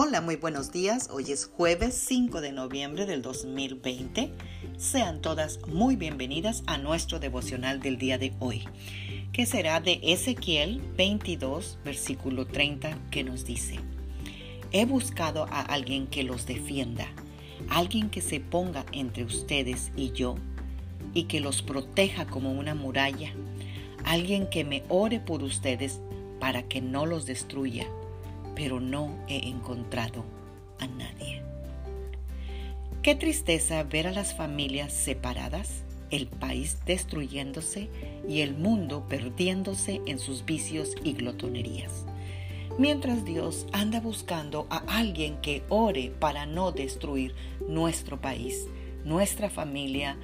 Hola, muy buenos días. Hoy es jueves 5 de noviembre del 2020. Sean todas muy bienvenidas a nuestro devocional del día de hoy, que será de Ezequiel 22, versículo 30, que nos dice, He buscado a alguien que los defienda, alguien que se ponga entre ustedes y yo, y que los proteja como una muralla, alguien que me ore por ustedes para que no los destruya pero no he encontrado a nadie. Qué tristeza ver a las familias separadas, el país destruyéndose y el mundo perdiéndose en sus vicios y glotonerías. Mientras Dios anda buscando a alguien que ore para no destruir nuestro país, nuestra familia,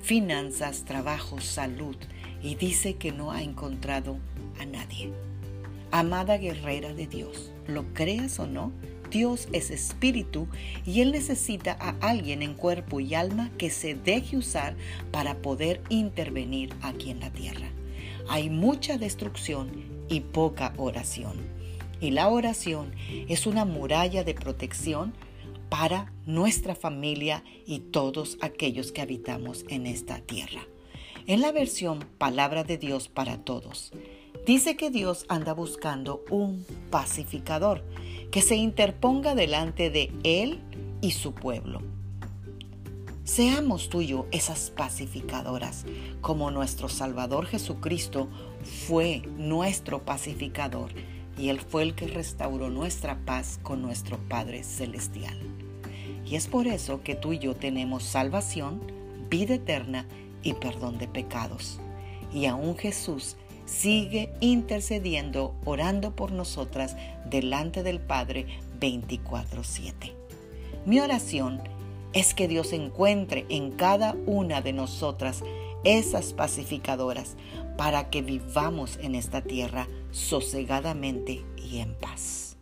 finanzas, trabajo, salud, y dice que no ha encontrado a nadie. Amada guerrera de Dios, lo creas o no, Dios es espíritu y Él necesita a alguien en cuerpo y alma que se deje usar para poder intervenir aquí en la tierra. Hay mucha destrucción y poca oración. Y la oración es una muralla de protección para nuestra familia y todos aquellos que habitamos en esta tierra. En la versión Palabra de Dios para Todos, Dice que Dios anda buscando un pacificador que se interponga delante de Él y su pueblo. Seamos tú esas pacificadoras, como nuestro Salvador Jesucristo fue nuestro pacificador y Él fue el que restauró nuestra paz con nuestro Padre Celestial. Y es por eso que tú y yo tenemos salvación, vida eterna y perdón de pecados. Y aún Jesús sigue intercediendo, orando por nosotras delante del Padre 24/7. Mi oración es que Dios encuentre en cada una de nosotras esas pacificadoras para que vivamos en esta tierra sosegadamente y en paz.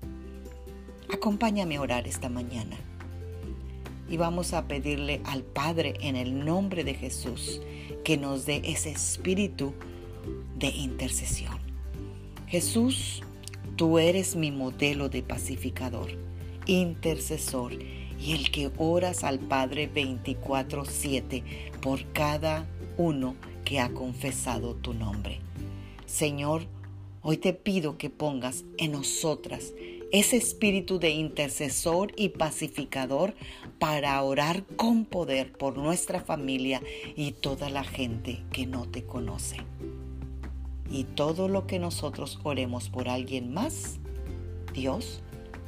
Acompáñame a orar esta mañana y vamos a pedirle al Padre en el nombre de Jesús que nos dé ese espíritu de intercesión. Jesús, tú eres mi modelo de pacificador, intercesor y el que oras al Padre 24/7 por cada uno que ha confesado tu nombre. Señor, hoy te pido que pongas en nosotras ese espíritu de intercesor y pacificador para orar con poder por nuestra familia y toda la gente que no te conoce y todo lo que nosotros oremos por alguien más, Dios,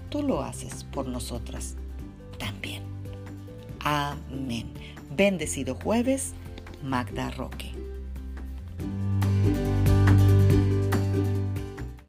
tú lo haces por nosotras también. Amén. Bendecido jueves, Magda Roque.